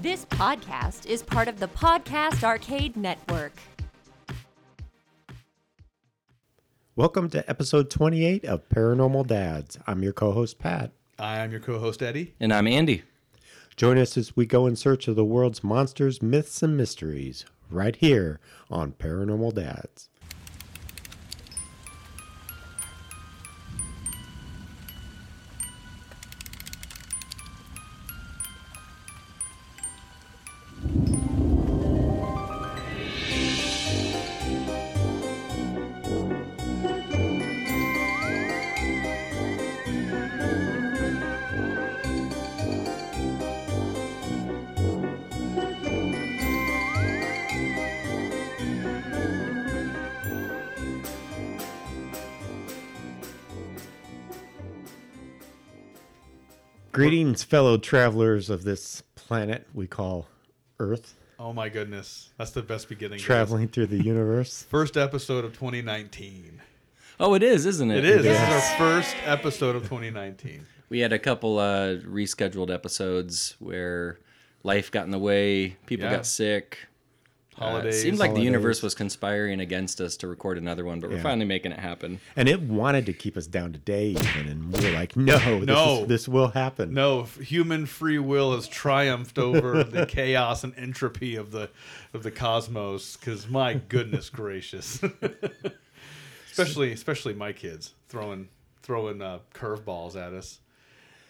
This podcast is part of the Podcast Arcade Network. Welcome to episode 28 of Paranormal Dads. I'm your co host, Pat. I'm your co-host Eddie. And I'm Andy. Join us as we go in search of the world's monsters, myths, and mysteries right here on Paranormal Dads. Fellow travelers of this planet we call Earth, Oh my goodness, that's the best beginning. guys. traveling through the universe. First episode of 2019. Oh, it is, isn't it? It is. This is Yes. our first episode of 2019. We had a couple uh, rescheduled episodes where life got in the way, people Yeah. got sick. Uh, it Holidays. seemed like the universe was conspiring against us to record another one, but we're finally making it happen. And it wanted to keep us down today, even. And we are like, no, this, No. is- this will happen. No, human free will has triumphed over the chaos and entropy of the of the cosmos. Because my goodness gracious, especially especially my kids throwing throwing uh, curveballs at us,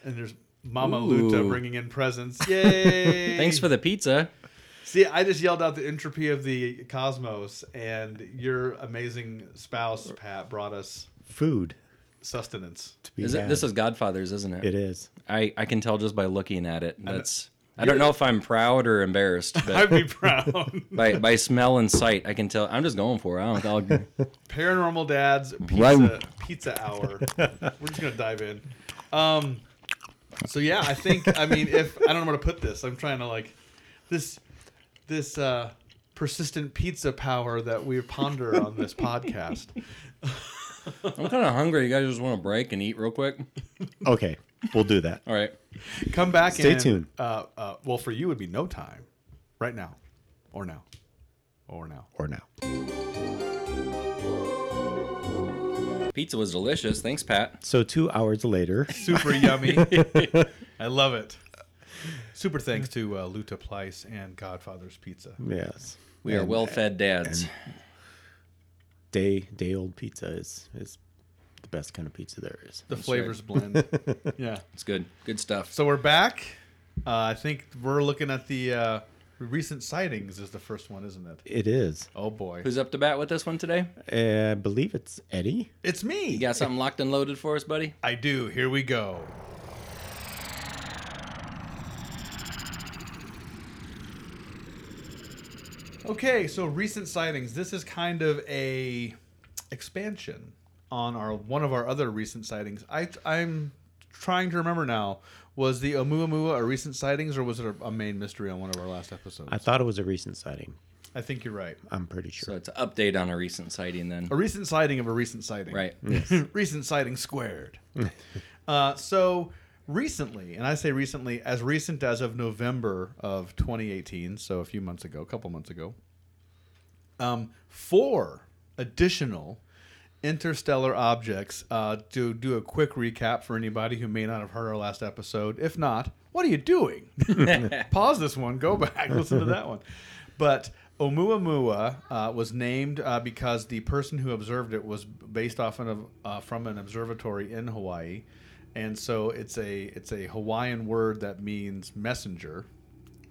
and there's Mama Luta bringing in presents. Yay! Thanks for the pizza. See, I just yelled out the entropy of the cosmos, and your amazing spouse Pat brought us Food sustenance. to be Is it, this is Godfather's, isn't it? It is. I, I can tell just by looking at it. That's I don't know if I'm proud or embarrassed, I'd be proud. by, by smell and sight, I can tell. I'm just going for it. I don't, I'll, Paranormal Dad's pizza Right. pizza hour. We're just gonna dive in. Um, so yeah, I think I mean if I don't know where to put this, I'm trying to like this this uh, persistent pizza power that we ponder on this podcast. I'm kind of hungry. You guys just want to break and eat real quick? Okay, we'll do that. All right. Come back. Stay and, tuned. Uh, uh, well, for you, it would be no time, right now, or now, or now. Or now. Pizza was delicious. Thanks, Pat. So, two hours later, Super yummy. I love it. Super thanks to uh, Luta Plice and Godfather's Pizza. yes. We are well fed dads. Day day old pizza is is the best kind of pizza there is. The flavors blend. yeah. It's good. Good stuff. So we're back. Uh, I think we're looking at the uh, recent sightings. Is the first one, isn't it? It is. Oh boy, Who's up to bat with this one today? Uh, I believe it's Eddie. it's me. You got something locked and loaded for us, buddy? I do. Here we go. Okay, so recent sightings. This is kind of a expansion on our one of our other recent sightings. I I'm trying to remember now. Was the Oumuamua a recent sightings or was it a, a main mystery on one of our last episodes? I thought it was a recent sighting. I think you're right. I'm pretty sure. So sure. it's an update on a recent sighting then. A recent sighting of a recent sighting. Right. recent sighting squared. uh, so recently, and I say recently, as recent as of November of 2018, so a few months ago, a couple months ago, um, four additional interstellar objects. Uh, to do a quick recap for anybody who may not have heard our last episode. If not, what are you doing? Pause this one, go back, listen to that one. But Oumuamua uh, was named uh, because the person who observed it was based off of, uh, from an observatory in Hawaii, and so it's a it's a Hawaiian word that means messenger.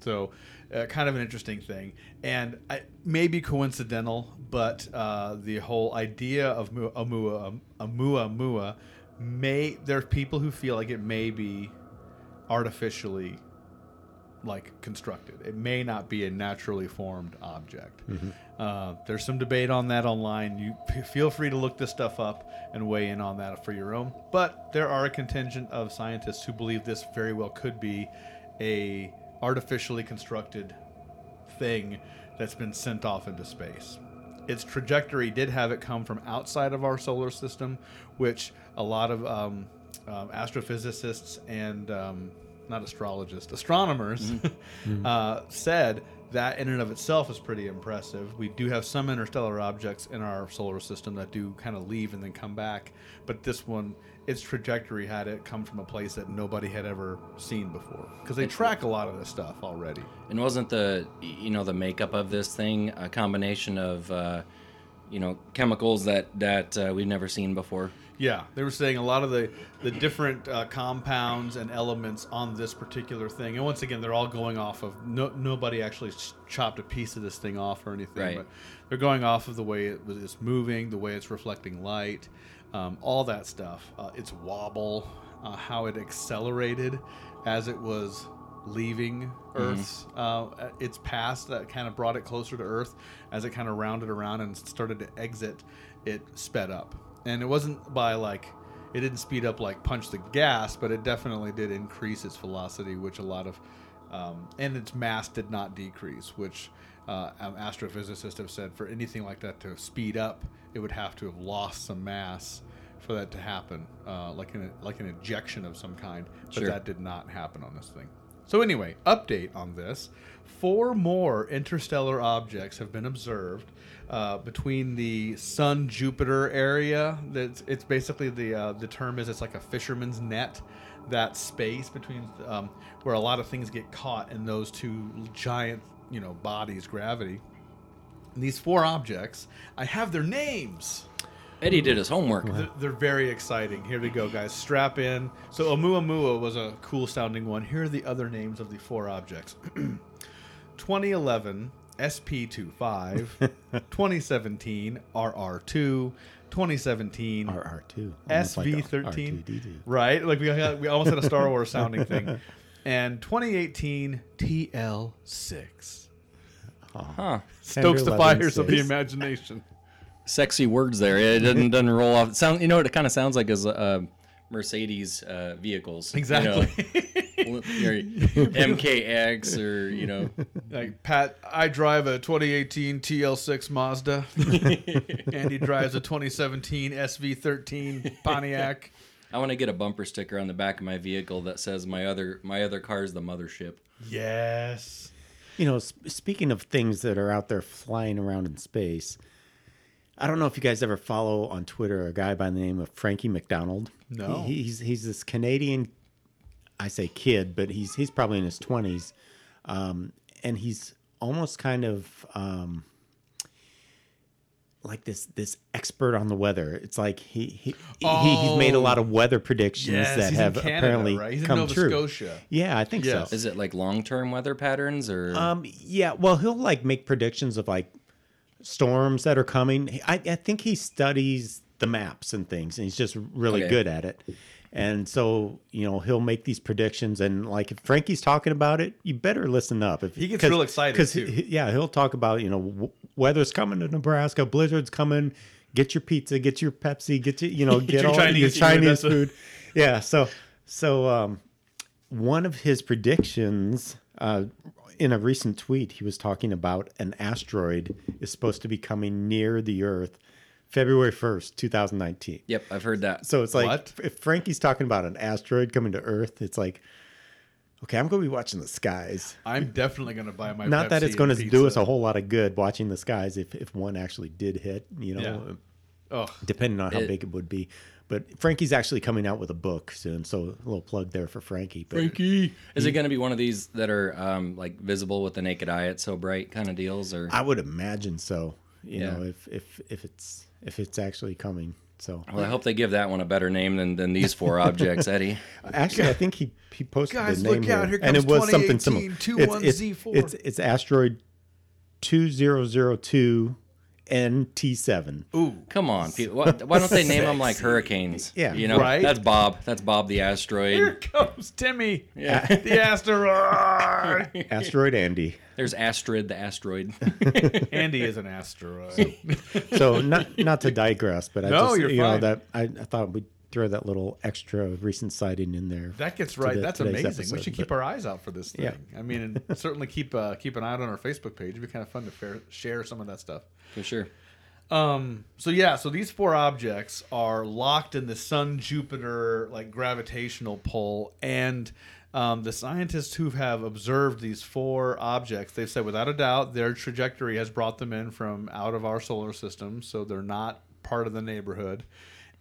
So, uh, kind of an interesting thing, and I, maybe coincidental, but uh, the whole idea of Mu- Oumuamua, Oumuamua may there's people who feel like it may be artificially like constructed. It may not be a naturally formed object. Uh, there's some debate on that online. You p- feel free to look this stuff up and weigh in on that for your own. But there are a contingent of scientists who believe this very well could be a artificially constructed thing that's been sent off into space. Its trajectory did have it come from outside of our solar system, which a lot of um, um, astrophysicists and um, not astrologists, astronomers, uh, said that in and of itself is pretty impressive. We do have some interstellar objects in our solar system that do kind of leave and then come back, but this one, its trajectory had it come from a place that nobody had ever seen before because they track a lot of this stuff already. And wasn't the you know the makeup of this thing a combination of uh, you know chemicals that that uh, we've never seen before? Yeah, they were saying a lot of the the different uh, compounds and elements on this particular thing, and once again, they're all going off of no, nobody actually chopped a piece of this thing off or anything, Right. but they're going off of the way it was it's moving, the way it's reflecting light, um, all that stuff. Uh, its wobble, uh, how it accelerated as it was leaving Earth's uh, its past that kind of brought it closer to Earth as it kind of rounded around and started to exit. It sped up, and it wasn't by like it didn't speed up like punch the gas, but it definitely did increase its velocity, which a lot of um, and its mass did not decrease, which uh, astrophysicists have said for anything like that to speed up, it would have to have lost some mass for that to happen, uh, like an like an ejection of some kind. But Sure. that did not happen on this thing. So anyway, update on this: four more interstellar objects have been observed uh, between the Sun Jupiter area. That's it's basically the uh, the term is it's like a fisherman's net. That space between um, where a lot of things get caught in those two giant you know bodies, gravity. And these four objects, I have their names. Eddie did his homework. They're, they're very exciting. Here we go, guys. Strap in. So Oumuamua was a cool sounding one. Here are the other names of the four objects. 2011 SP25, 2017 RR2, 2017 RR2. SV13. R2D2. Right? Like we got, we almost had a Star Wars sounding thing. And 2018 TL6. Huh. Stokes the fires of the imagination. Sexy words there. It doesn't doesn't roll off. It sound you know what it kind of sounds like is uh, Mercedes uh, vehicles. You know, Exactly. MKX or you know Like Pat, I drive a 2018 TL6 Mazda. Andy drives a 2017 SV13 Pontiac. I want to get a bumper sticker on the back of my vehicle that says my other my other car is the mothership. Yes. You know, sp- speaking of things that are out there flying around in space, I don't know if you guys ever follow on Twitter a guy by the name of Frankie MacDonald. No. He, he's he's this Canadian, I say kid, but he's he's probably in his twenties, um, and he's almost kind of um, like this this expert on the weather. It's like he he, he he's made a lot of weather predictions Yes, that have Canada, apparently right? He's in come Nova true. Scotia. Yeah, I think Yes. so. Is it like long term weather patterns or Um, yeah, well, he'll like make predictions of like storms that are coming. I, I think he studies the maps and things, and he's just really Okay. good at it. And so, you know, he'll make these predictions, and like if Frankie's talking about it, you better listen up. If He gets real excited, because too. yeah, he'll talk about you know w- weather's coming to Nebraska, blizzard's coming. Get your pizza, get your Pepsi, get your you know get, your all Chinese your Chinese food. Yeah, so so um, one of his predictions uh, in a recent tweet, he was talking about an asteroid is supposed to be coming near the Earth February 1st, 2019. Yep, I've heard that. So it's like What? if Frankie's talking about an asteroid coming to Earth, it's like, okay, I'm going to be watching the skies. I'm definitely going to buy my Not that it's going to do us a whole lot of good watching the skies if, if one actually did hit, you know, Yeah. Oh, depending on how It- big it would be. But Frankie's actually coming out with a book soon, so a little plug there for Frankie. But Frankie, is it going to be one of these that are um, like visible with the naked eye? It's so bright kind of deals, or I would imagine so. You Yeah. know, if if if it's if it's actually coming. So well, I hope they give that one a better name than, than these four objects, Eddie. actually, I think he he posted Guys, the name look out. here, Here and it was something similar. It's, it's, it's it's asteroid two zero zero two NT seven. ooh. Come on, people. Why, why don't they name them like hurricanes? Yeah. you know, Right? That's Bob. That's Bob the asteroid. Here comes Timmy, Yeah. the asteroid. Asteroid Andy. There's Astrid the asteroid. Andy is an asteroid. So not not to digress, but I No, just you're you know fine. that I, I thought we'd throw that little extra recent sighting in there. That gets right. the- That's today's amazing. we should keep but- our eyes out for this thing. Yeah. I mean, and certainly keep uh, keep an eye out on our Facebook page. It'd be kind of fun to fair, share some of that stuff. For sure. Um. So yeah. So these four objects are locked in the Sun Jupiter like gravitational pull, and Um, the scientists who have observed these four objects, they've said without a doubt their trajectory has brought them in from out of our solar system, so they're not part of the neighborhood.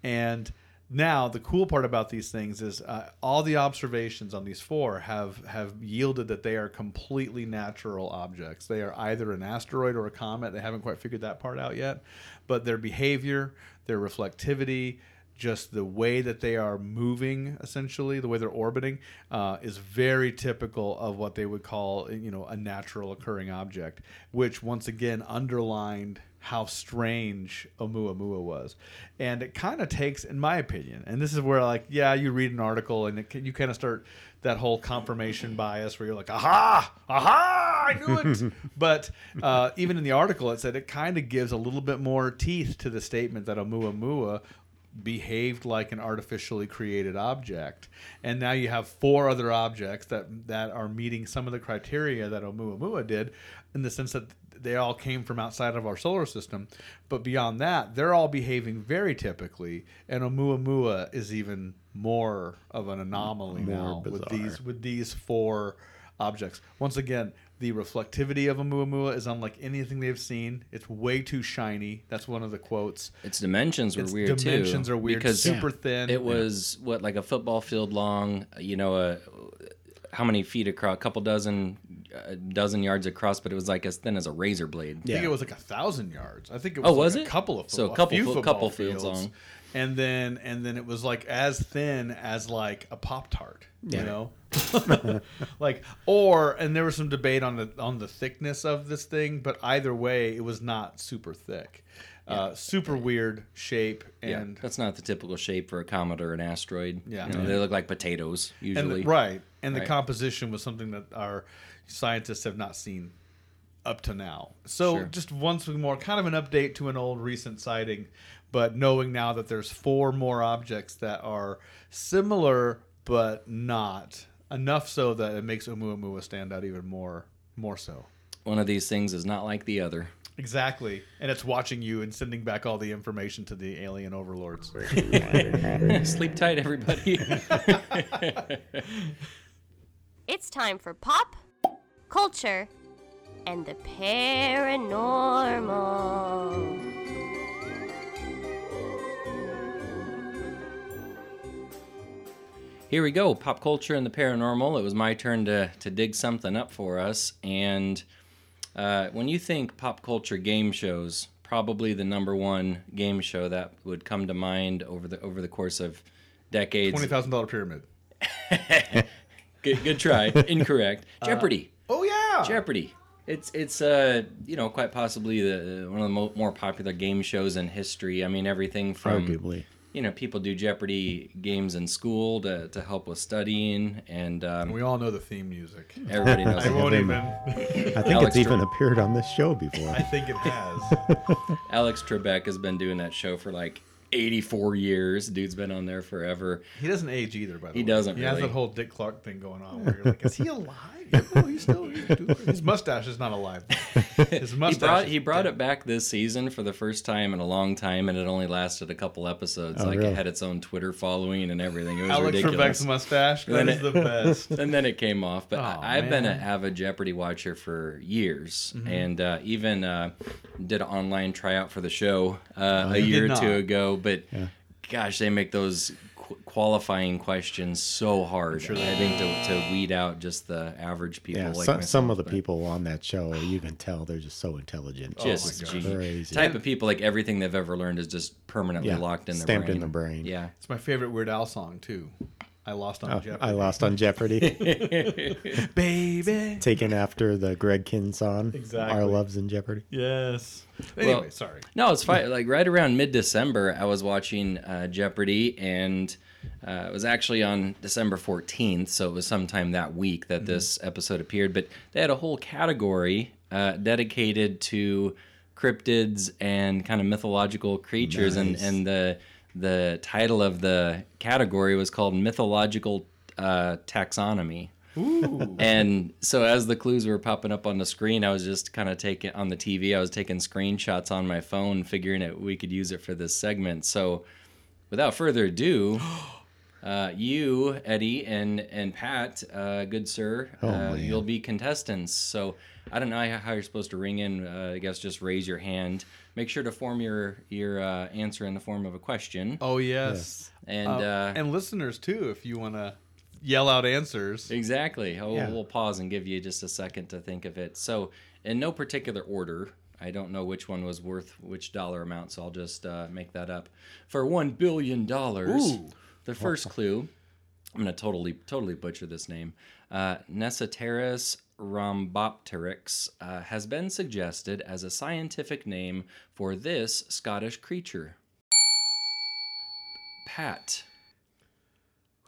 And now the cool part about these things is uh, all the observations on these four have have yielded that they are completely natural objects. They are either an asteroid or a comet. They haven't quite figured that part out yet, but their behavior, their reflectivity, just the way that they are moving essentially the way they're orbiting uh, is very typical of what they would call you know a natural occurring object which once again underlined how strange Oumuamua was. And it kind of takes, in my opinion, and this is where, like, yeah, you read an article and it, you kind of start that whole confirmation bias where you're like, aha, aha, I knew it. but uh, even in the article, it said it kind of gives a little bit more teeth to the statement that Oumuamua behaved like an artificially created object. And now you have four other objects that that are meeting some of the criteria that Oumuamua did in the sense that they all came from outside of our solar system. But beyond that, they're all behaving very typically, and Oumuamua is even more of an anomaly More now with these with these four objects. Once again, the reflectivity of Oumuamua is unlike anything they've seen. It's way too shiny. That's one of the quotes. Its dimensions were Its weird too. dimensions are weird, because super thin. It was what like a football field long. You know, a how many feet across? A couple dozen, a dozen yards across, but it was like as thin as a razor blade. I think it was like a thousand yards. I think it was Oh, was like it? a couple of So a football, couple few fo- football couple fields long. and then and then it was like as thin as like a pop tart. You Yeah. know, like or and there was some debate on the on the thickness of this thing, but either way, it was not super thick. Uh, super weird shape Yeah, and that's not the typical shape for a comet or an asteroid. Yeah. You know, they look like potatoes and usually. the, right and the composition was something that our scientists have not seen up to now so Sure. just once more kind of an update to an old recent sighting but knowing now that there's four more objects that are similar but not enough so that it makes Oumuamua stand out even more more so One of these things is not like the other. exactly and it's watching you and sending back all the information to the alien overlords Sleep tight, everybody. It's time for pop, culture, and the paranormal. Here we go, pop culture and the paranormal. It was my turn to to dig something up for us, and uh, when you think pop culture game shows, probably the number one game show that would come to mind over the over the course of decades. $20000 pyramid Good, good try. Incorrect. Jeopardy. oh yeah Jeopardy. It's it's uh you know quite possibly the one of the mo- more popular game shows in history. I mean everything from Arguably. You know people do Jeopardy games in school to, to help with studying, and um, we all know the theme music everybody knows. I it. won't him. even I think Alex it's even Tr- appeared on this show before. I think it has Alex Trebek has been doing that show for like 84 years. Dude's been on there forever. He doesn't age either, by the He way. He doesn't He has that whole Dick Clark thing going on where you're like, is he alive? No, he's still. His mustache is not alive. His He brought he brought it back this season for the first time in a long time, and it only lasted a couple episodes. Oh, like really? it had its own Twitter following and everything. It was Alex ridiculous. Trebek's mustache. That Then is it- the best. and then it came off. But Oh, I, I've been man. an avid Jeopardy watcher for years, Mm-hmm. and uh, even uh, did an online tryout for the show uh, a year or two ago. But gosh, they make those qu- qualifying questions so hard. I think to, to weed out just the average people. yeah, like some, some of the but people on that show, you can tell they're just so intelligent. Just gosh. gee, Crazy. type of people like everything they've ever learned is just permanently Yeah, locked in their brain. stamped brain. in the brain. Yeah. It's my favorite Weird Al song too. I lost on Oh, Jeopardy. I lost on Jeopardy, baby. taken after the Greg Kihn song. Exactly. Our loves in Jeopardy. Yes. Anyway, Well- sorry. No, it's fine. Like right around mid December, I was watching uh, Jeopardy, and uh, it was actually on December 14th, so it was sometime that week that this episode appeared. But they had a whole category uh, dedicated to cryptids and kind of mythological creatures, Nice. and and the the title of the category was called mythological uh, taxonomy. Ooh. And so as the clues were popping up on the screen, I was just kind of taking on the TV. I was taking screenshots on my phone, figuring that we could use it for this segment. So, without further ado, Uh, you, Eddie, and and Pat, uh, good sir, Oh, uh, man. you'll be contestants. So I don't know how- how you're supposed to ring in. Uh, I guess just raise your hand. Make sure to form your your uh, answer in the form of a question. Oh yes, And Uh, uh, and listeners too, if you want to yell out answers. Exactly. Oh, Yeah. We'll pause and give you just a second to think of it. So, in no particular order, I don't know which one was worth which dollar amount, so I'll just uh, make that up. For $1 billion, Ooh. The first clue, I'm going to totally, totally butcher this name, uh, Nessiteras rhombopteryx uh, has been suggested as a scientific name for this Scottish creature. Pat.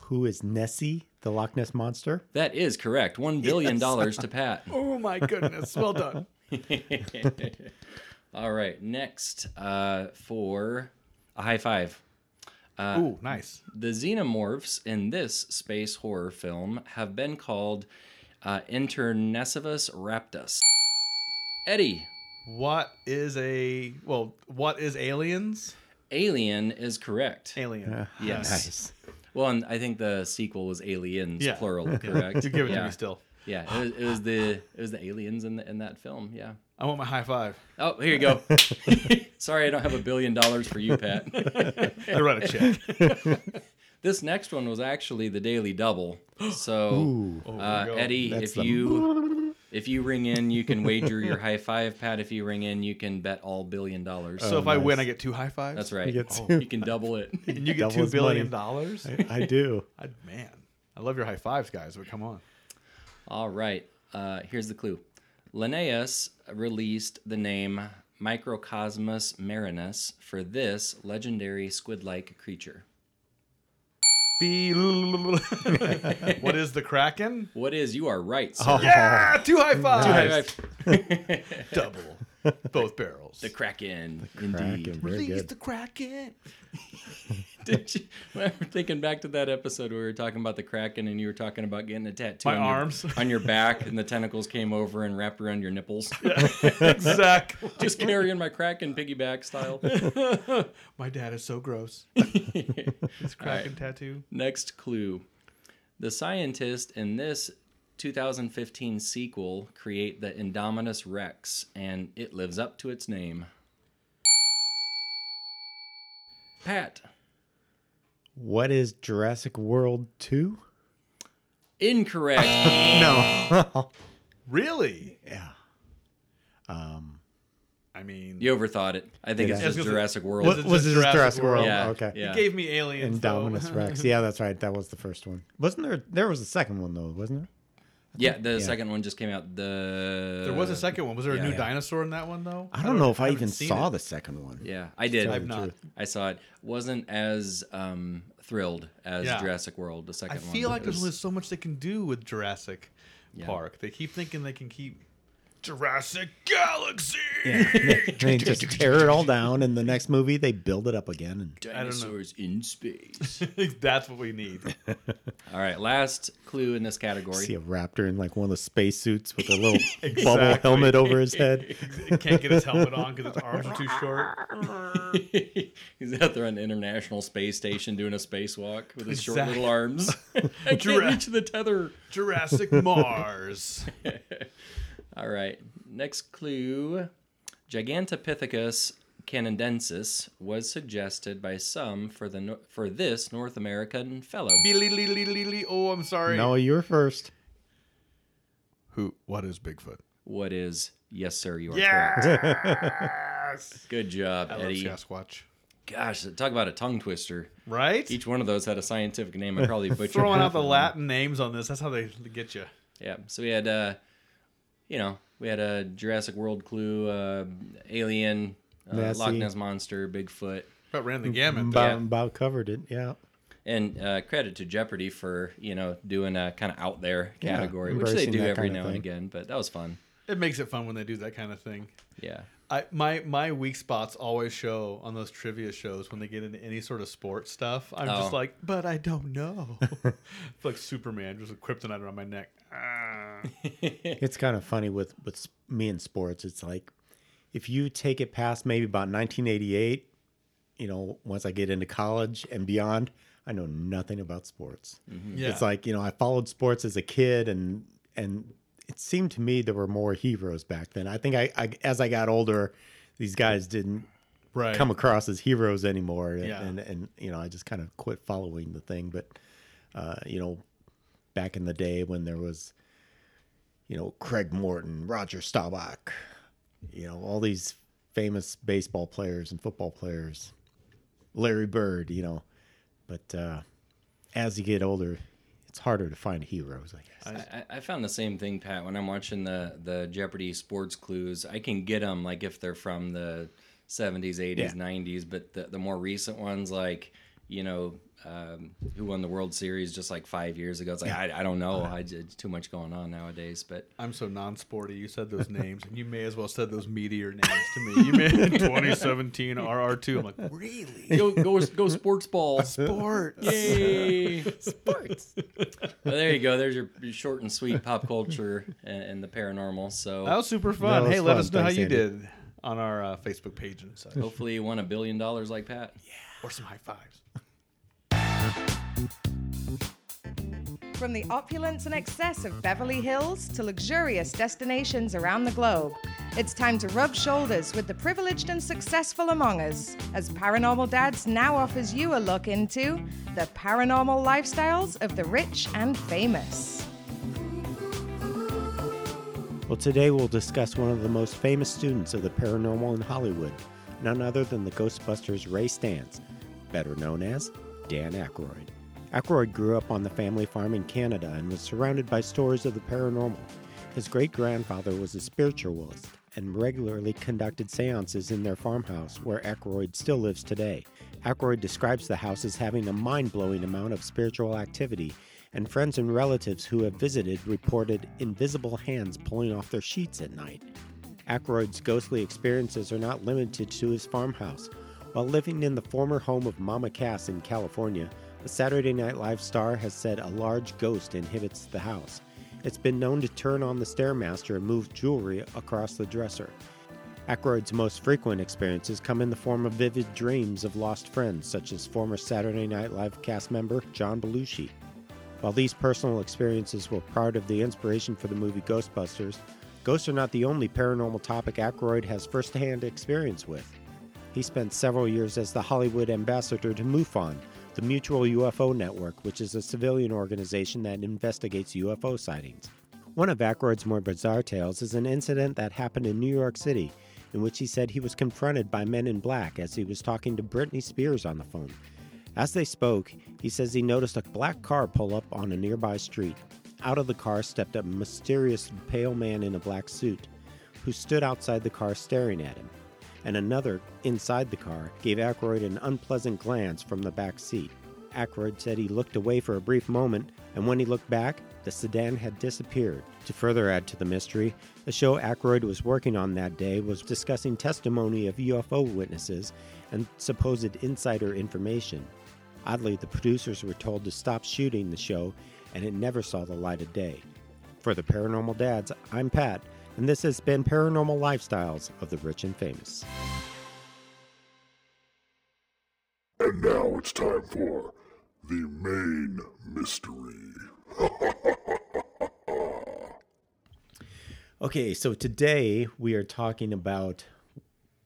Who is Nessie, the Loch Ness monster? That is correct. $1 billion dollars to Pat. Oh my goodness! Well done. All right, next uh, for a high five. Uh, Ooh, nice. The xenomorphs in this space horror film have been called uh, Internecivus raptus. Eddie, What is a well? What is aliens? alien is correct. Alien. Yes. Nice. Well, and I think the sequel was aliens, Yeah. plural, correct? You give it yeah. to me still. Yeah, it was, it was the it was the aliens in the, in that film. Yeah. I want my high five. Oh, here you go. Sorry, I don't have a billion dollars for you, Pat. I write a check. This next one was actually the Daily Double. So, Oh, uh, here we go. Eddie, That's if the- you if you ring in, you can wager your high five. Pat, if you ring in, you can bet all billion dollars. So if I win, I get two high fives. That's right. You get Oh, two. you can double it. And you get Double two his billion money. dollars. I do. I- Man, I love your high fives, guys. But come on. All right. Uh, here's the clue. Linnaeus released the name Microcosmus marinus for this legendary squid-like creature. What is the kraken? What is? You are right, sir. Yeah, two high fives. High five. Double. Both barrels. The Kraken, Kraken, indeed. very Release good. the kraken. Did you? I'm thinking back to that episode where we were talking about the Kraken, and you were talking about getting a tattoo My on your- arms. on your back, and the tentacles came over and wrapped around your nipples. exactly. Just carrying my Kraken piggyback style. My dad is so gross. His kraken tattoo. Next clue: the scientist in this 2015 sequel create the Indominus Rex, and it lives up to its name. Pat. What is Jurassic World 2? Incorrect. No. Really? yeah. Um, I mean, You overthought it. I think Did it's just Was it- Jurassic World. was What it was just it Jurassic Jurassic World? World? Yeah, Okay. yeah. He gave me aliens. Indominus Rex. Yeah, that's right. That was the first one. Wasn't there? There was a second one though, wasn't there? Yeah, the second one just came out. The There was a second one. Was there a yeah. new Yeah. dinosaur in that one though? I don't know if I, haven't even saw it. the second one. Yeah, I did. I've not. truth. I saw it. Wasn't as um, thrilled as Yeah. Jurassic World, the second I one. feel like there's only so much they can do with Jurassic Yeah. Park. They keep thinking they can keep Jurassic Galaxy. Yeah. they just tear it all down, and the next movie they build it up again. And I don't know. dinosaurs in space. That's what we need. All right, last clue in this category. see a raptor in like one of the space suits with a little bubble helmet over his head. He can't get his helmet on because his arms are too short. He's out there on the International Space Station doing a spacewalk with his short little arms. I can't Jura- reach the tether. Jurassic Mars. All right. Next clue Gigantopithecus canadensis was suggested by some for the for this North American fellow. Oh, I'm sorry. No, you were first. Who? What is Bigfoot? What is yes, sir, you are correct. Yes. Good job, I Eddie. Sasquatch. Gosh, talk about a tongue twister. Right? Each one of those had a scientific name. I probably butchered Throwing out the. Latin names on this. That's how they get you. Yeah. So we had, uh, you know, we had a Jurassic World clue, uh, alien, uh, Loch Ness monster, Bigfoot. But ran the gamut. About, there. about covered it. Yeah. And uh, credit to Jeopardy for you know doing a kind of out there Yeah, category, which they do every now and again. But that was fun. It makes it fun when they do that kind of thing. Yeah. I my my weak spots always show on those trivia shows when they get into any sort of sports stuff. I'm just Oh. like, but I don't know. it's like Superman, just a kryptonite around my neck. Ah. It's kind of funny with with me in sports. It's like if you take it past maybe about 1988, you know, once I get into college and beyond, I know nothing about sports. Yeah. It's like you know I followed sports as a kid, and and it seemed to me there were more heroes back then. I think I, I as I got older, these guys didn't right. come across as heroes anymore, and Yeah. and, and you know I just kind of quit following the thing. But uh, you know, back in the day when there was, you know, Craig Morton, Roger Staubach, you know, all these famous baseball players and football players, Larry Bird, you know, but uh, as you get older, it's harder to find heroes, I guess. I, I found the same thing, Pat. When I'm watching the the Jeopardy sports clues, I can get them like if they're from the 70s, 80s, Yeah. 90s, but the, the more recent ones, like you know, um, who won the World Series just like five years ago? It's like I, I don't know. I did too much going on nowadays. But I'm so non-sporty. You said those names, and you may as well said those meteor names to me. You made 2017 RR2. I'm like, really? go go go sports ball. Sport. Yay! Sports. well, there you go. There's your, your short and sweet pop culture and, and the paranormal. So That was super fun. Was hey, let us know Thanks, how you Andy. did on our uh, Facebook page and such, hopefully you won a billion dollars like Pat. Yeah. or some high fives. From the opulence and excess of Beverly Hills to luxurious destinations around the globe, it's time to rub shoulders with the privileged and successful among us as Paranormal Dads now offers you a look into the paranormal lifestyles of the rich and famous. Well, today we'll discuss one of the most famous students of the paranormal in Hollywood, none other than the Ghostbusters Ray Stantz, better known as Dan Aykroyd. Aykroyd grew up on the family farm in Canada and was surrounded by stories of the paranormal. His great grandfather was a spiritualist and regularly conducted seances in their farmhouse, where Aykroyd still lives today. Aykroyd describes the house as having a mind blowing amount of spiritual activity, and friends and relatives who have visited reported invisible hands pulling off their sheets at night. Aykroyd's ghostly experiences are not limited to his farmhouse. While living in the former home of Mama Cass in California, a Saturday Night Live star has said a large ghost inhabits the house. It's been known to turn on the Stairmaster and move jewelry across the dresser. Aykroyd's most frequent experiences come in the form of vivid dreams of lost friends, such as former Saturday Night Live cast member John Belushi. While these personal experiences were part of the inspiration for the movie Ghostbusters, ghosts are not the only paranormal topic Aykroyd has firsthand experience with. He spent several years as the Hollywood ambassador to MUFON, the Mutual UFO Network, which is a civilian organization that investigates UFO sightings. One of Aykroyd's more bizarre tales is an incident that happened in New York City, in which he said he was confronted by men in black as he was talking to Britney Spears on the phone. As they spoke, he says he noticed a black car pull up on a nearby street. Out of the car stepped a mysterious pale man in a black suit, who stood outside the car staring at him. And another, inside the car, gave Aykroyd an unpleasant glance from the back seat. Aykroyd said he looked away for a brief moment, and when he looked back, the sedan had disappeared. To further add to the mystery, the show Aykroyd was working on that day was discussing testimony of UFO witnesses and supposed insider information. Oddly, the producers were told to stop shooting the show, and it never saw the light of day. For the Paranormal Dads, I'm Pat, and this has been Paranormal Lifestyles of the Rich and Famous. And now it's time for the main mystery. Okay, so today we are talking about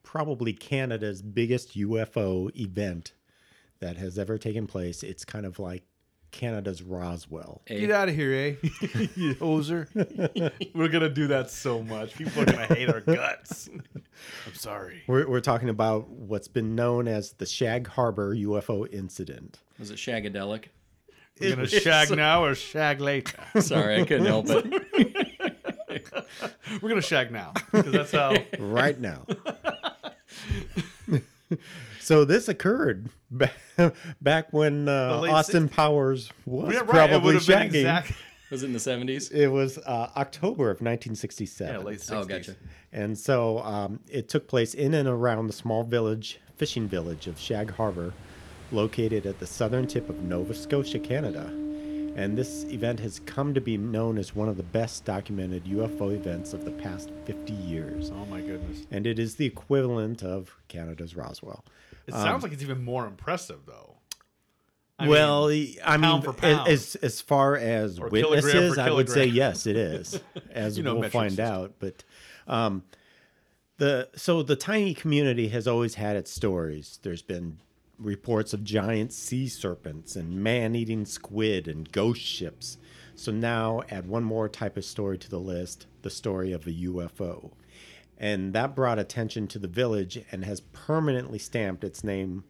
probably Canada's biggest UFO event that has ever taken place. It's kind of like Canada's Roswell. Get out of here, eh? you hoser. We're gonna do that so much. People are gonna hate our guts. I'm sorry. We're, we're talking about what's been known as the Shag Harbor UFO incident. Was it Shagadelic? We're gonna shag now or shag later. Sorry, I couldn't help it. We're gonna shag now because that's how. right now. So this occurred back, back when uh, The late Austin Powers was Yeah, right. It probably would have been shagging. exact. Was it in the 70s? It was uh, October of 1967. Yeah, late 60s. Oh, gotcha. And so um, it took place in and around the small village, fishing village of Shag Harbor, located at the southern tip of Nova Scotia, Canada. And this event has come to be known as one of the best documented UFO events of the past 50 years. Oh my goodness! And it is the equivalent of Canada's Roswell. It Um, sounds like it's even more impressive though. I well, mean, I mean, pound as as far as Or witnesses, I would say yes, it is, as You know we'll find system. out. But um, the so the tiny community has always had its stories. There's been reports of giant sea serpents and man-eating squid and ghost ships. So now add one more type of story to the list: the story of a UFO. And that brought attention to the village and has permanently stamped its name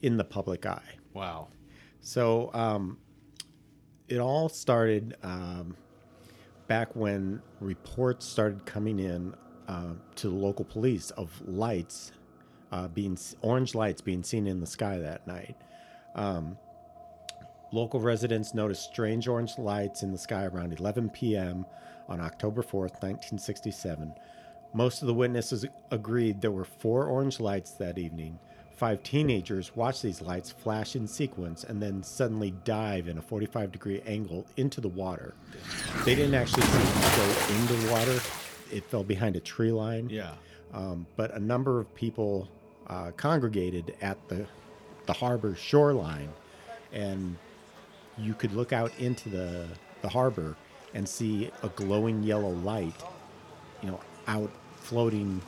in the public eye. wow. So um, it all started um, back when reports started coming in uh, to the local police of lights uh, being orange lights being seen in the sky that night. Um, local residents noticed strange orange lights in the sky around 11 p.m. on October 4th, 1967. Most of the witnesses agreed there were four orange lights that evening. Five teenagers watched these lights flash in sequence and then suddenly dive in a 45 degree angle into the water. They didn't actually see it go into the water, it fell behind a tree line. Yeah. Um, but a number of people uh, congregated at the, the harbor shoreline, and you could look out into the, the harbor and see a glowing yellow light, you know, out floating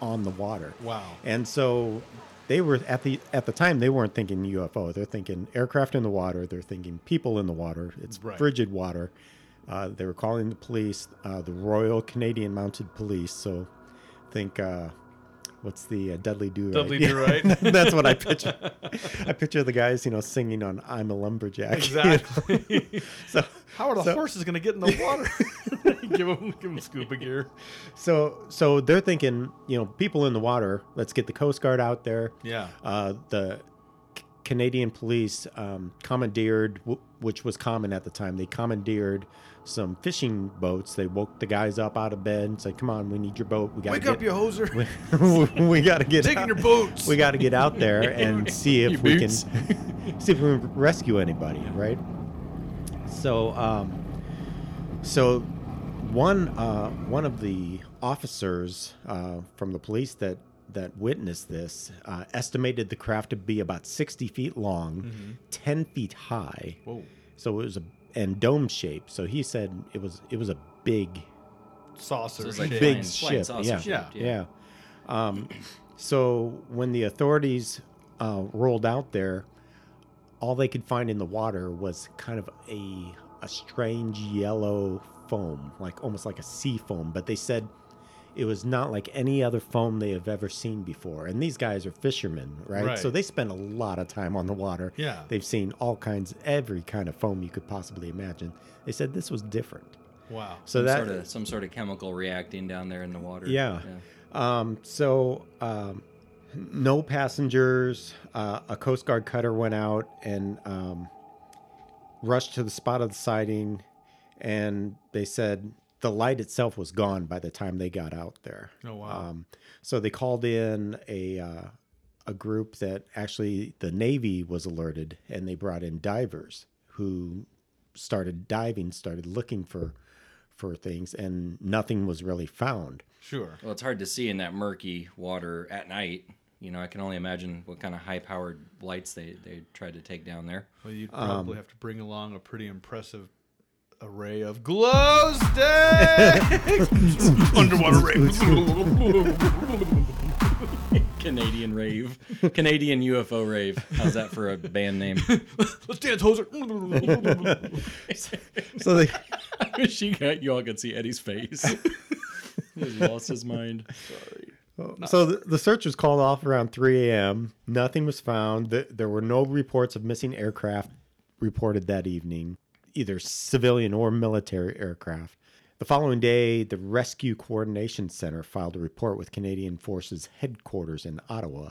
on the water. Wow. And so they were at the at the time they weren't thinking UFO. They're thinking aircraft in the water. They're thinking people in the water. It's Right. frigid water. Uh, they were calling the police, uh, the Royal Canadian Mounted Police. So think, uh, what's the uh, Dudley Do? Dudley Do Right. That's what I picture. I picture the guys, you know, singing on "I'm a Lumberjack." you know? Exactly. so How are the So- horses going to get in the water? give them, give them scuba gear. So so they're thinking, you know, people in the water. Let's get the Coast Guard out there. Yeah. Uh, the C- Canadian police um, commandeered, w- which was common at the time. They commandeered some fishing boats. They woke the guys up out of bed and said, "Come on, we need your boat. We got Wake get, up, you hoser. we, we got to get Taking out. your boats. We got to get out there and see if we boots. can see if we can rescue anybody, right? So, um, so one uh, one of the officers uh, from the police that that witnessed this uh, estimated the craft to be about sixty feet long, ten feet high. Whoa. So it was a and dome shaped. So he said it was it was a big Saucer. So it's like shape. big flying- flying ship. saucer Yeah. shaped, yeah. yeah. Um, so when the authorities uh, rolled out there, all they could find in the water was kind of a a strange yellow foam, like almost like a sea foam. But they said it was not like any other foam they have ever seen before. And these guys are fishermen, right? Right. So they spend a lot of time on the water. Yeah. They've seen all kinds, every kind of foam you could possibly imagine. They said this was different. Wow. So some that sort of some sort of chemical reacting down there in the water. Yeah. Um, so um, no passengers. Uh, a Coast Guard cutter went out and um, rushed to the spot of the sighting, and they said the light itself was gone by the time they got out there. Oh, wow. Um, so they called in a uh, a group that actually the Navy was alerted, and they brought in divers who started diving, started looking for for things, and nothing was really found. Sure. Well, it's hard to see in that murky water at night. You know, I can only imagine what kind of high-powered lights they they tried to take down there. Well, you'd Um, probably have to bring along a pretty impressive array of glow sticks. Underwater rave. Canadian rave, Canadian UFO rave. How's that for a band name? Let's dance, hoser. So they I wish you got you all could see Eddie's face. He's lost his mind. So the, the search was called off around 3 a.m. Nothing was found. Th- There were no reports of missing aircraft reported that evening, either civilian or military aircraft. The following day, the Rescue Coordination Center filed a report with Canadian Forces headquarters in Ottawa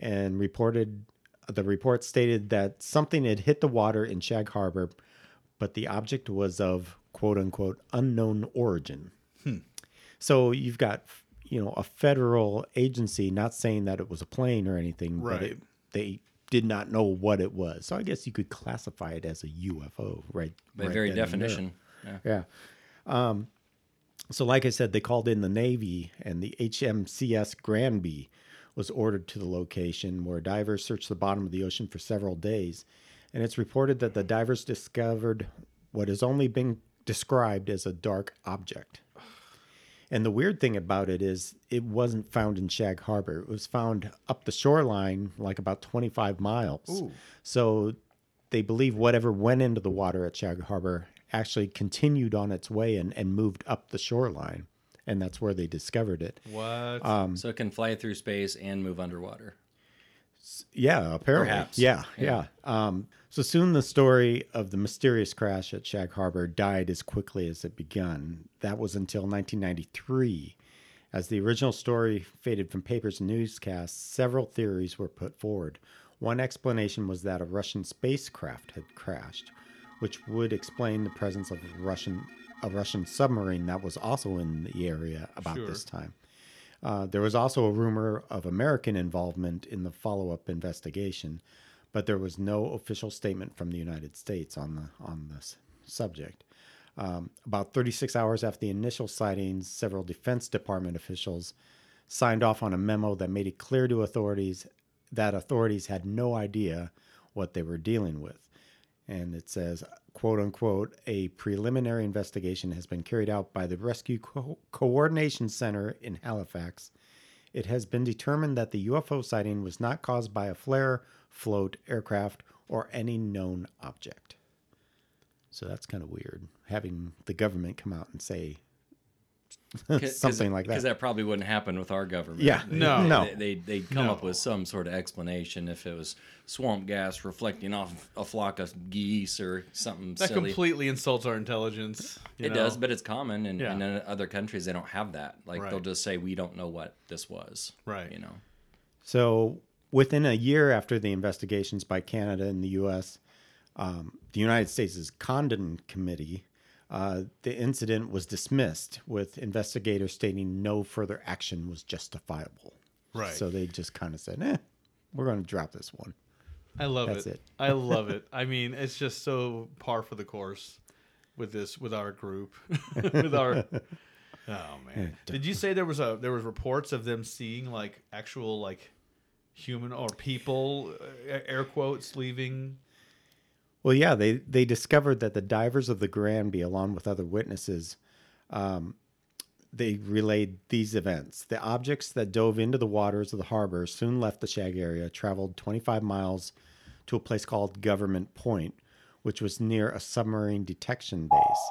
and reported the report stated that something had hit the water in Shag Harbor, but the object was of quote unquote unknown origin. Hmm. So you've got, you know, a federal agency not saying that it was a plane or anything, but it, they did not know what it was. So I guess you could classify it as a UFO, right? By right very then and there. definition. Yeah. Yeah. Um, so, like I said, they called in the Navy, and the HMCS Granby was ordered to the location where divers searched the bottom of the ocean for several days. and it's reported that the divers discovered what has only been described as a dark object. And the weird thing about it is it wasn't found in Shag Harbor. It was found up the shoreline, like about 25 miles. So they believe whatever went into the water at Shag Harbor actually continued on its way and, and moved up the shoreline. And that's where they discovered it. What? Um, so it can fly through space and move underwater. Yeah, apparently. Perhaps. Yeah, yeah. Um, so soon the story of the mysterious crash at Shag Harbor died as quickly as it began. That was until 1993. As the original story faded from papers and newscasts, several theories were put forward. One explanation was that a Russian spacecraft had crashed, which would explain the presence of a Russian a Russian submarine that was also in the area about Sure. this time. Uh, there was also a rumor of American involvement in the follow up investigation, but there was no official statement from the United States on the on this subject. Um, about 36 hours after the initial sightings, several Defense Department officials signed off on a memo that made it clear to authorities that authorities had no idea what they were dealing with. And it says, quote unquote, a preliminary investigation has been carried out by the Rescue Co- Coordination Center in Halifax. It has been determined that the UFO sighting was not caused by a flare, float, aircraft, or any known object. So that's kind of weird, having the government come out and say something like that. Because that. that probably wouldn't happen with our government. Yeah. No. No. They, they, they'd come up with some sort of explanation if it was swamp gas reflecting off a flock of geese or something that silly. completely insults our intelligence. you it know? does, but it's common, and, Yeah. and in other countries they don't have that. Like they'll just say we don't know what this was. Right. You know. So, within a year after the investigations by Canada and the U.S., um, the United States' Condon Committee, uh, the incident was dismissed, with investigators stating no further action was justifiable. Right. So they just kind of said, "Eh, we're going to drop this one." I love That's it. it. I love it. I mean, it's just so par for the course with this with our group with our. Oh man! Did you say there was a there was reports of them seeing like actual like human or people uh, air quotes leaving? Well, yeah, they they discovered that the divers of the Granby, along with other witnesses, um, they relayed these events. The objects that dove into the waters of the harbor soon left the Shag area, traveled 25 miles to a place called Government Point, which was near a submarine detection base,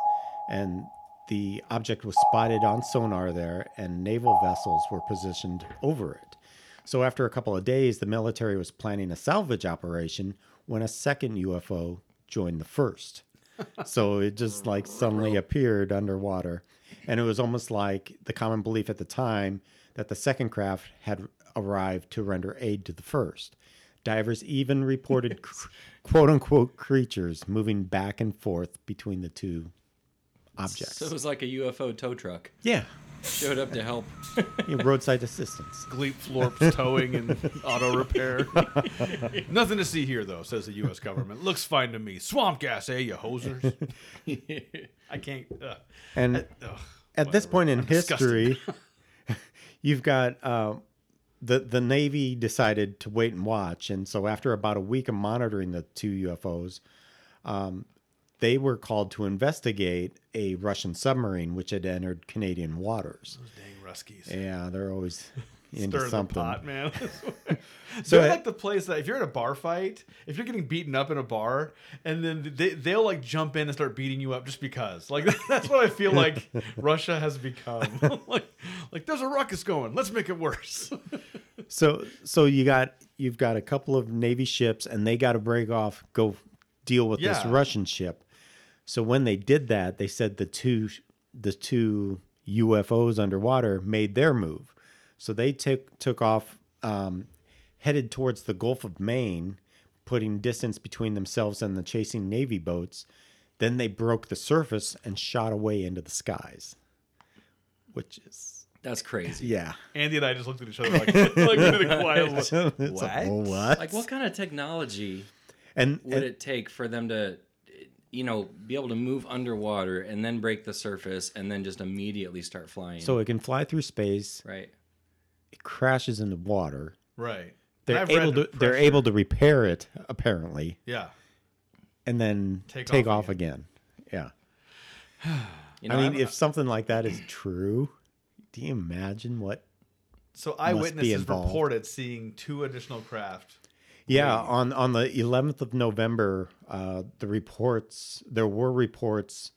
and the object was spotted on sonar there, and naval vessels were positioned over it. So after a couple of days, the military was planning a salvage operation when a second UFO joined the first. so it just like suddenly appeared underwater. And it was almost like the common belief at the time that the second craft had arrived to render aid to the first. Divers even reported quote unquote creatures moving back and forth between the two objects. So it was like a UFO tow truck yeah. Showed up to help. You know, roadside assistance. Gleep Florps towing and auto repair. Nothing to see here, though, says the U.S. government. Looks fine to me. Swamp gas, eh, you hosers? I can't. Ugh. And Ugh, at this point in I'm history, you've got uh, the the Navy decided to wait and watch, and so after about a week of monitoring the two UFOs, um, they were called to investigate a Russian submarine which had entered Canadian waters. Those dang Ruskies. Yeah, they're always into Stir the pot, man. So They're I- like the place that if you're in a bar fight, if you're getting beaten up in a bar, and then they they'll like jump in and start beating you up just because. Like that's what I feel like Russia has become. like like there's a ruckus going. Let's make it worse. So so you got you've got a couple of Navy ships, and they got to break off, go deal with this Russian ship. So when they did that, they said the two the two UFOs underwater made their move. So they took took off, um, headed towards the Gulf of Maine, putting distance between themselves and the chasing Navy boats. Then they broke the surface and shot away into the skies, which is That's crazy. yeah. Andy and I just looked at each other like like really quiet. It's like, What? what? Like what kind of technology and, would and it take for them to you know be able to move underwater and then break the surface and then just immediately start flying so it can fly through space. right It crashes into water. Right. They're I've able read to they're able to repair it apparently. Yeah. and then Take take, off off, again. Yeah. You know, I mean, I'm- if something like that is true, do you imagine what? So be eyewitnesses involved. reported seeing two additional craft. Yeah, on on the 11th of November, uh, the reports there were reports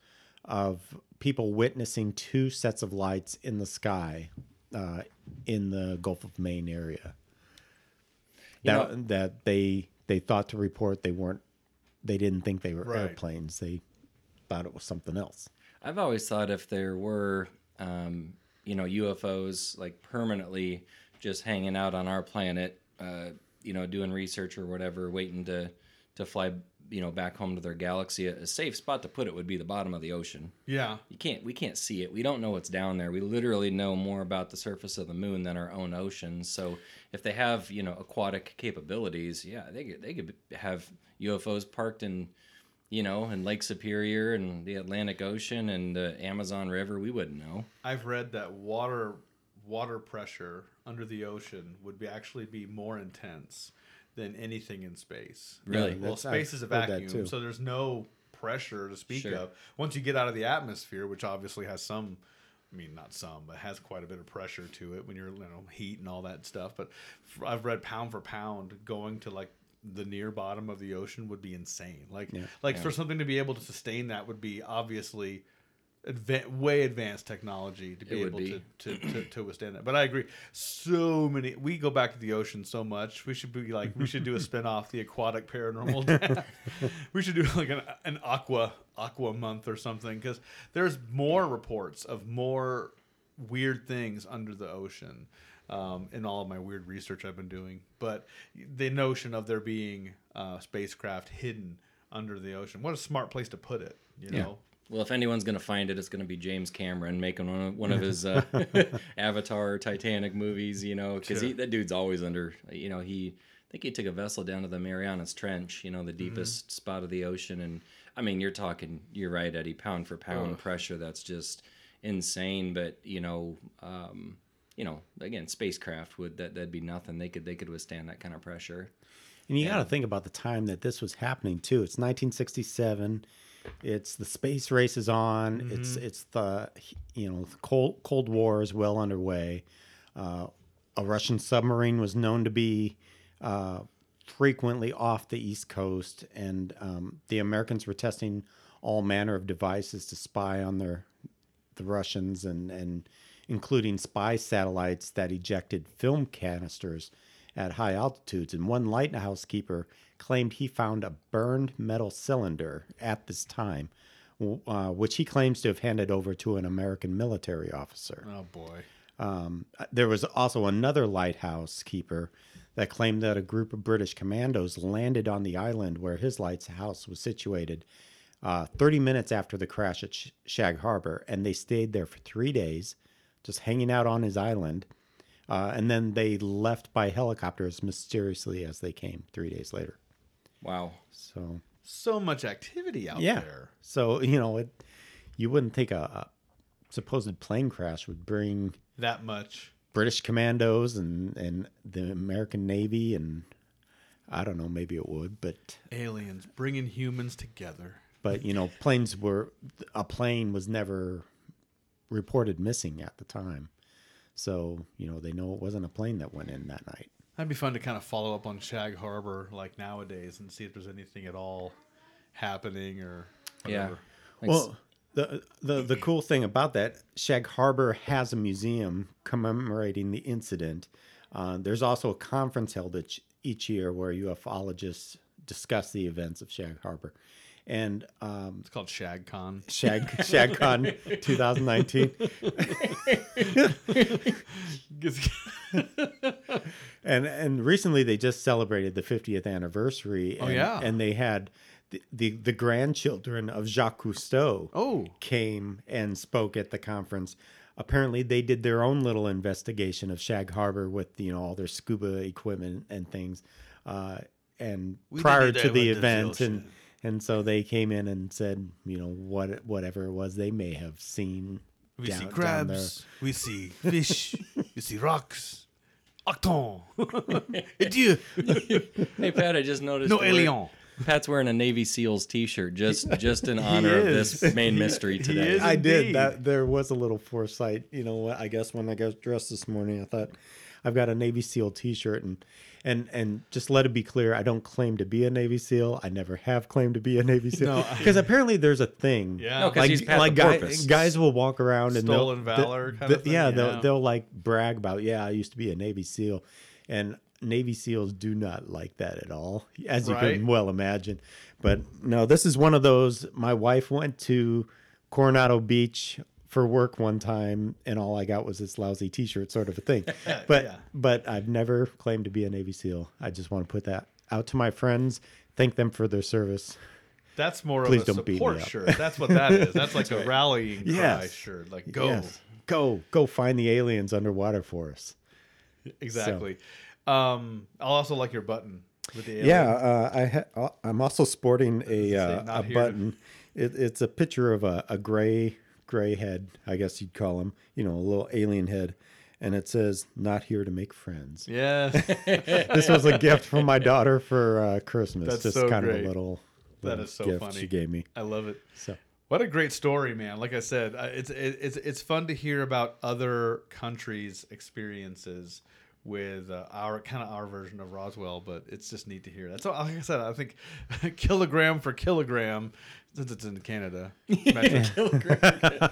of people witnessing two sets of lights in the sky uh, in the Gulf of Maine area. You That know- that they they thought to report they weren't they didn't think they were Right. airplanes. They thought it was something else. I've always thought if there were, um, you know, UFOs like permanently just hanging out on our planet, uh, you know, doing research or whatever, waiting to to fly, you know, back home to their galaxy, a safe spot to put it would be the bottom of the ocean. Yeah. You can't, we can't see it. We don't know what's down there. We literally know more about the surface of the moon than our own oceans. So if they have, you know, aquatic capabilities, yeah, they could, they could have UFOs parked in, you know, in Lake Superior and the Atlantic Ocean and the Amazon River. We wouldn't know. I've read that water water pressure under the ocean would be actually be more intense than anything in space. Really? Well, That's- space I've is a vacuum, so there's no pressure to speak Sure. of. Once you get out of the atmosphere, which obviously has some I mean, not some, but has quite a bit of pressure to it when you're, you know, heat and all that stuff. But I've read pound for pound, going to like the near bottom of the ocean would be insane. Like, like for something to be able to sustain that would be obviously adva- way advanced technology to be able be. To, to, to, to withstand that. But I agree. So many. We go back to the ocean so much. We should be like we should do a spin off the aquatic paranormal. we should do like an, an aqua aqua month or something because there's more reports of more weird things under the ocean. Um, in all of my weird research I've been doing, but the notion of there being uh, spacecraft hidden under the ocean, what a smart place to put it, you Yeah. Well, if anyone's going to find it, it's going to be James Cameron making one of, one of his uh, Avatar, Titanic movies, you know, because Sure. that dude's always under, you know, he, I think he took a vessel down to the Marianas Trench, you know, the deepest spot of the ocean. And I mean, you're talking, you're right, Eddie, pound for pound pressure. That's just insane. But, you know, um, you know, again, spacecraft would, that, that'd be nothing. They could, they could withstand that kind of pressure. And you got to think about the time that this was happening too. It's 1967. It's the space race is on. It's it's the you know the Cold Cold War is well underway. Uh, a Russian submarine was known to be uh, frequently off the East Coast, and um, the Americans were testing all manner of devices to spy on their the Russians and and including spy satellites that ejected film canisters at high altitudes. And one lighthouse keeper claimed he found a burned metal cylinder at this time, uh, which he claims to have handed over to an American military officer. Oh boy. Um, there was also another lighthouse keeper that claimed that a group of British commandos landed on the island where his lighthouse was situated uh, 30 minutes after the crash at Sh- Shag Harbor, and they stayed there for three days, just hanging out on his island. Uh, and then they left by helicopter as mysteriously as they came three days later. Wow. So So much activity out yeah, there. so you know, it, you wouldn't think a, a supposed plane crash would bring That much. British commandos and and the American Navy and I don't know maybe it would but Aliens bringing humans together. but you know planes were a plane was never reported missing at the time so you know they know it wasn't a plane that went in that night That'd be fun to kind of follow up on Shag Harbor like nowadays and see if there's anything at all happening or Yeah. whatever. Like, well the, the the cool thing about that Shag Harbor has a museum commemorating the incident uh, there's also a conference held each, each year where ufologists discuss the events of Shag Harbor and um, It's called ShagCon. Shag ShagCon 2019. and and recently they just celebrated the 50th anniversary. And, Oh, yeah. and they had the, the the grandchildren of Jacques Cousteau. Oh. came and spoke at the conference. Apparently, they did their own little investigation of Shag Harbor with you know all their scuba equipment and things. Uh, and We prior to the event, and. And so they came in and said, you know, what whatever it was they may have seen. We down- see crabs. We see fish. we see rocks. Octon. Adieu. Hey, Pat, I just noticed. No the alien. Pat's wearing a Navy SEALs T-shirt just just in honor of this main mystery today. I did. That there was a little foresight. You know what? I guess when I got dressed this morning, I thought I've got a Navy SEAL T-shirt, and and and just let it be clear, I don't claim to be a Navy SEAL. I never have claimed to be a Navy SEAL No, I- because apparently there's a thing. Yeah. No, 'cause he's Pat like the guy- guys will walk around and they'll- Stolen the- valor kind the- of thing, Yeah, yeah. they'll they'll like brag about. Yeah, I used to be a Navy SEAL, and Navy SEAls do not like that at all, as you Right. can well imagine. But no, this is one of those. My wife went to Coronado Beach for work one time, and all I got was this lousy T-shirt, sort of a thing. But yeah. but I've never claimed to be a Navy SEAL. I just want to put that out to my friends. Thank them for their service. That's more Please of a support shirt. That's what that is. That's like a rallying cry Yes. shirt. Like go. Yes. go go find the aliens underwater for us. Exactly. Um, I'll also like your button with the alien. Yeah, uh, I ha- uh, I'm also sporting a uh, a button. It, it's a picture of a, a gray gray head, I guess you'd call him. You know, a little alien head, and it says "Not here to make friends." Yeah. This was a gift from my daughter for uh, Christmas. That's Just so kind of great. a little, little is so gift funny. she gave me. I love it. So What a great story, man! Like I said, uh, it's it's it's fun to hear about other countries' experiences with uh, our kind of our version of Roswell, but it's just neat to hear that. So, like I said, I think kilogram for kilogram, since it's in Canada, metric.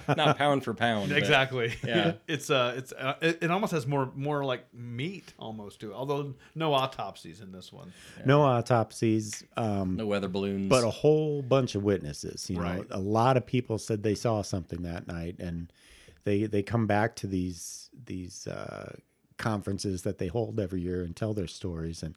Not pound for pound. exactly. Yeah. it's uh, it's uh, it, it almost has more more like meat almost to it. Although no autopsies in this one. no autopsies. Um, No weather balloons. but a whole bunch of witnesses. You know, a lot of people said they saw something that night, and they they come back to these these uh, conferences that they hold every year and tell their stories. And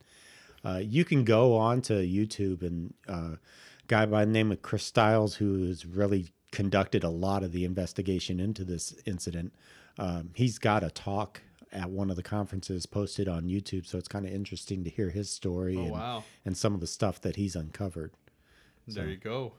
uh, you can go on to YouTube and uh, a guy by the name of Chris Styles, who has really conducted a lot of the investigation into this incident. Um, he's got a talk at one of the conferences posted on YouTube, so it's kind of interesting to hear his story and, Oh, wow. and some of the stuff that he's uncovered. There you go.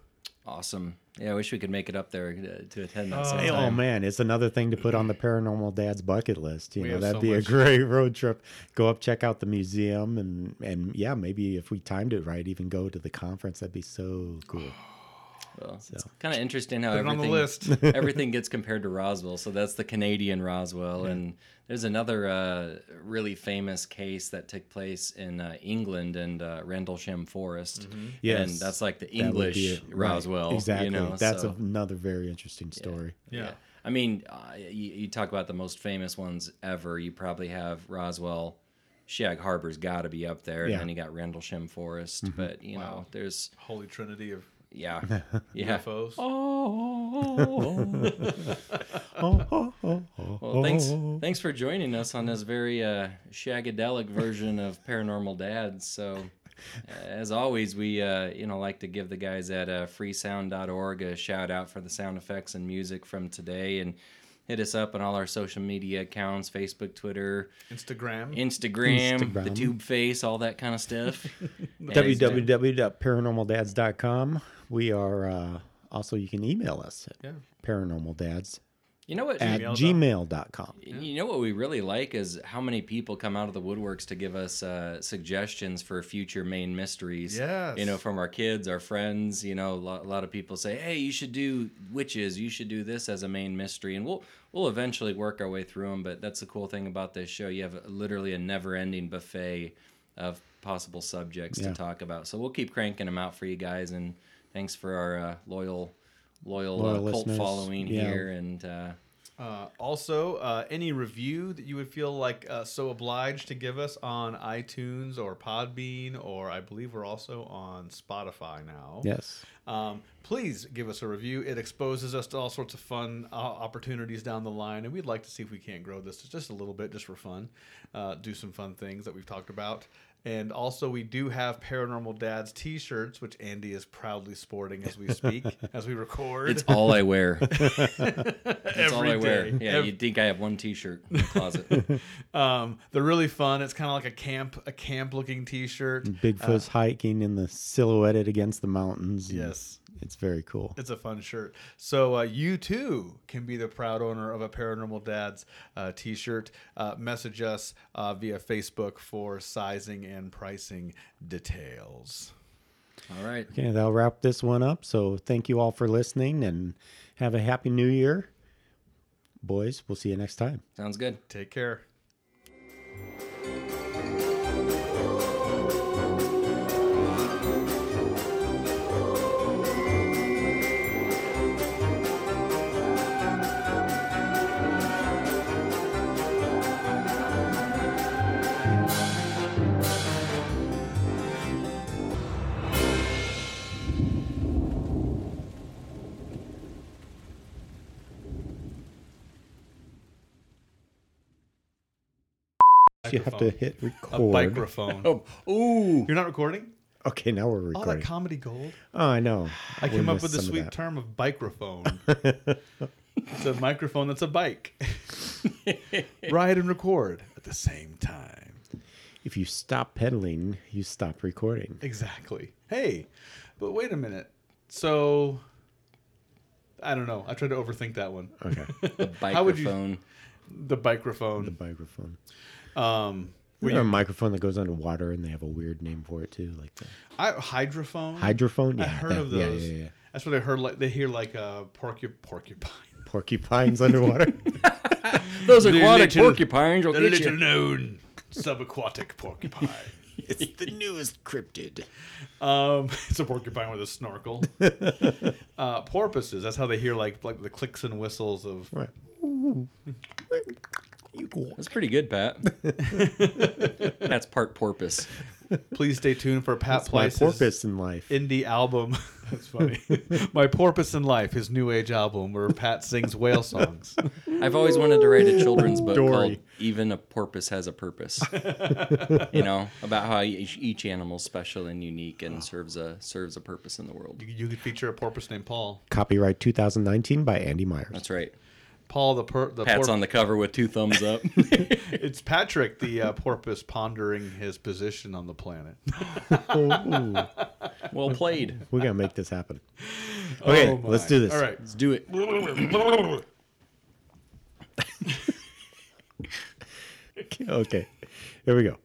Awesome. Yeah, I wish we could make it up there uh, to attend that Hey, sometime. oh man, it's another thing to put on the paranormal dad's bucket list. You We know, that'd so be much- a great road trip. Go up, check out the museum, and and yeah, maybe if we timed it right, even go to the conference. That'd be so cool. Well, it's kind of interesting how Put it on everything the list. everything gets compared to Roswell. So that's the Canadian Roswell, and there's another uh, really famous case that took place in uh, England and uh, Rendlesham Forest. Yes, and that's like the English be it. Right, Roswell. Exactly. You know, that's so, another very interesting story. Yeah. I mean, uh, you, you talk about the most famous ones ever. You probably have Roswell. Shag Harbor's got to be up there, Yeah. and then you got Rendlesham Forest. Mm-hmm. But you know, there's Holy Trinity of yeah, yeah. UFOs. Well, thanks thanks for joining us on this very uh, shagadelic version of Paranormal Dads. So, as always, we uh, you know like to give the guys at uh, freesound.org a shout out for the sound effects and music from today, and hit us up on all our social media accounts: Facebook, Twitter, Instagram. Instagram, the tube face, all that kind of stuff. Www.paranormaldads.com. We are uh, also you can email us at Yeah. paranormaldads You know what? at Gmail dot- gmail.com. You know what we really like is how many people come out of the woodworks to give us uh, suggestions for future main mysteries. Yes. You know, from our kids, our friends. You know, a lot, a lot of people say, "Hey, you should do witches. You should do this as a main mystery," and we'll we'll eventually work our way through them. But that's the cool thing about this show. You have literally a never-ending buffet of possible subjects Yeah. to talk about. So we'll keep cranking them out for you guys. And thanks for our uh, loyal. Loyal, Loyal uh, cult following Yeah. here, and uh, Uh, also, uh, any review that you would feel like uh, so obliged to give us on iTunes or Podbean, or I believe we're also on Spotify now. Yes. Um, please give us a review. It exposes us to all sorts of fun uh, opportunities down the line, and we'd like to see if we can't grow this just a little bit, just for fun. Uh, do some fun things that we've talked about. And also, we do have Paranormal Dads T-shirts, which Andy is proudly sporting as we speak, as we record. It's all I wear. That's all I Every wear. Yeah, Ev- you'd think I have one T-shirt in the closet. Um, they're really fun. It's kind of like a camp, a camp looking T-shirt. Bigfoot's hiking in the silhouetted against the mountains. and Yes. It's very cool. It's a fun shirt. So uh, you too can be the proud owner of a Paranormal Dads uh, T-shirt. Uh, message us uh, via Facebook for sizing and pricing details. All right. Okay, that'll wrap this one up. So thank you all for listening and have a happy new year. Boys, we'll see you next time. Sounds good. Take care. You have to Microphone. hit A microphone. Oh, ooh. You're not recording? Okay, now we're recording. All that comedy gold. Oh, I know. I We came up with the some of sweet term of bikerophone. it's a microphone that's a bike. Ride and record at the same time. If you stop pedaling, you stop recording. Exactly. Hey, but wait a minute. So, I don't know. I tried to overthink that one. Okay. The How would you- microphone. The microphone. Microphone. Um, We were have a microphone that goes underwater, and they have a weird name for it too, like the I, hydrophone. hydrophone. I Yeah, heard that- of those. Yeah, yeah, That's what I heard. Like they hear like a porcu- porcupine. Porcupines underwater. Those aquatic little- porcupines will The get little you. known subaquatic porcupine. it's the newest cryptid. Um, it's a porcupine with a snorkel. uh, porpoises. That's how they hear like like the clicks and whistles of. Right. You go. That's pretty good, Pat. That's part porpoise. Please stay tuned for Pat My Plyce's porpoise in life. indie album. That's funny. My Porpoise in Life, his new age album where Pat sings whale songs. I've always wanted to write a children's book Dory. called "Even a Porpoise Has a Purpose." you know, about how each, each animal's special and unique and serves a serves a purpose in the world. You, you could feature a porpoise named Paul. Copyright 2019 by Andy Myers. That's right. Paul the per, the Pat's por- on the cover with two thumbs up. It's Patrick the uh, porpoise pondering his position on the planet. well played. We gotta make this happen. Okay, Oh, let's do this. All right. Let's do it. Okay, here we go.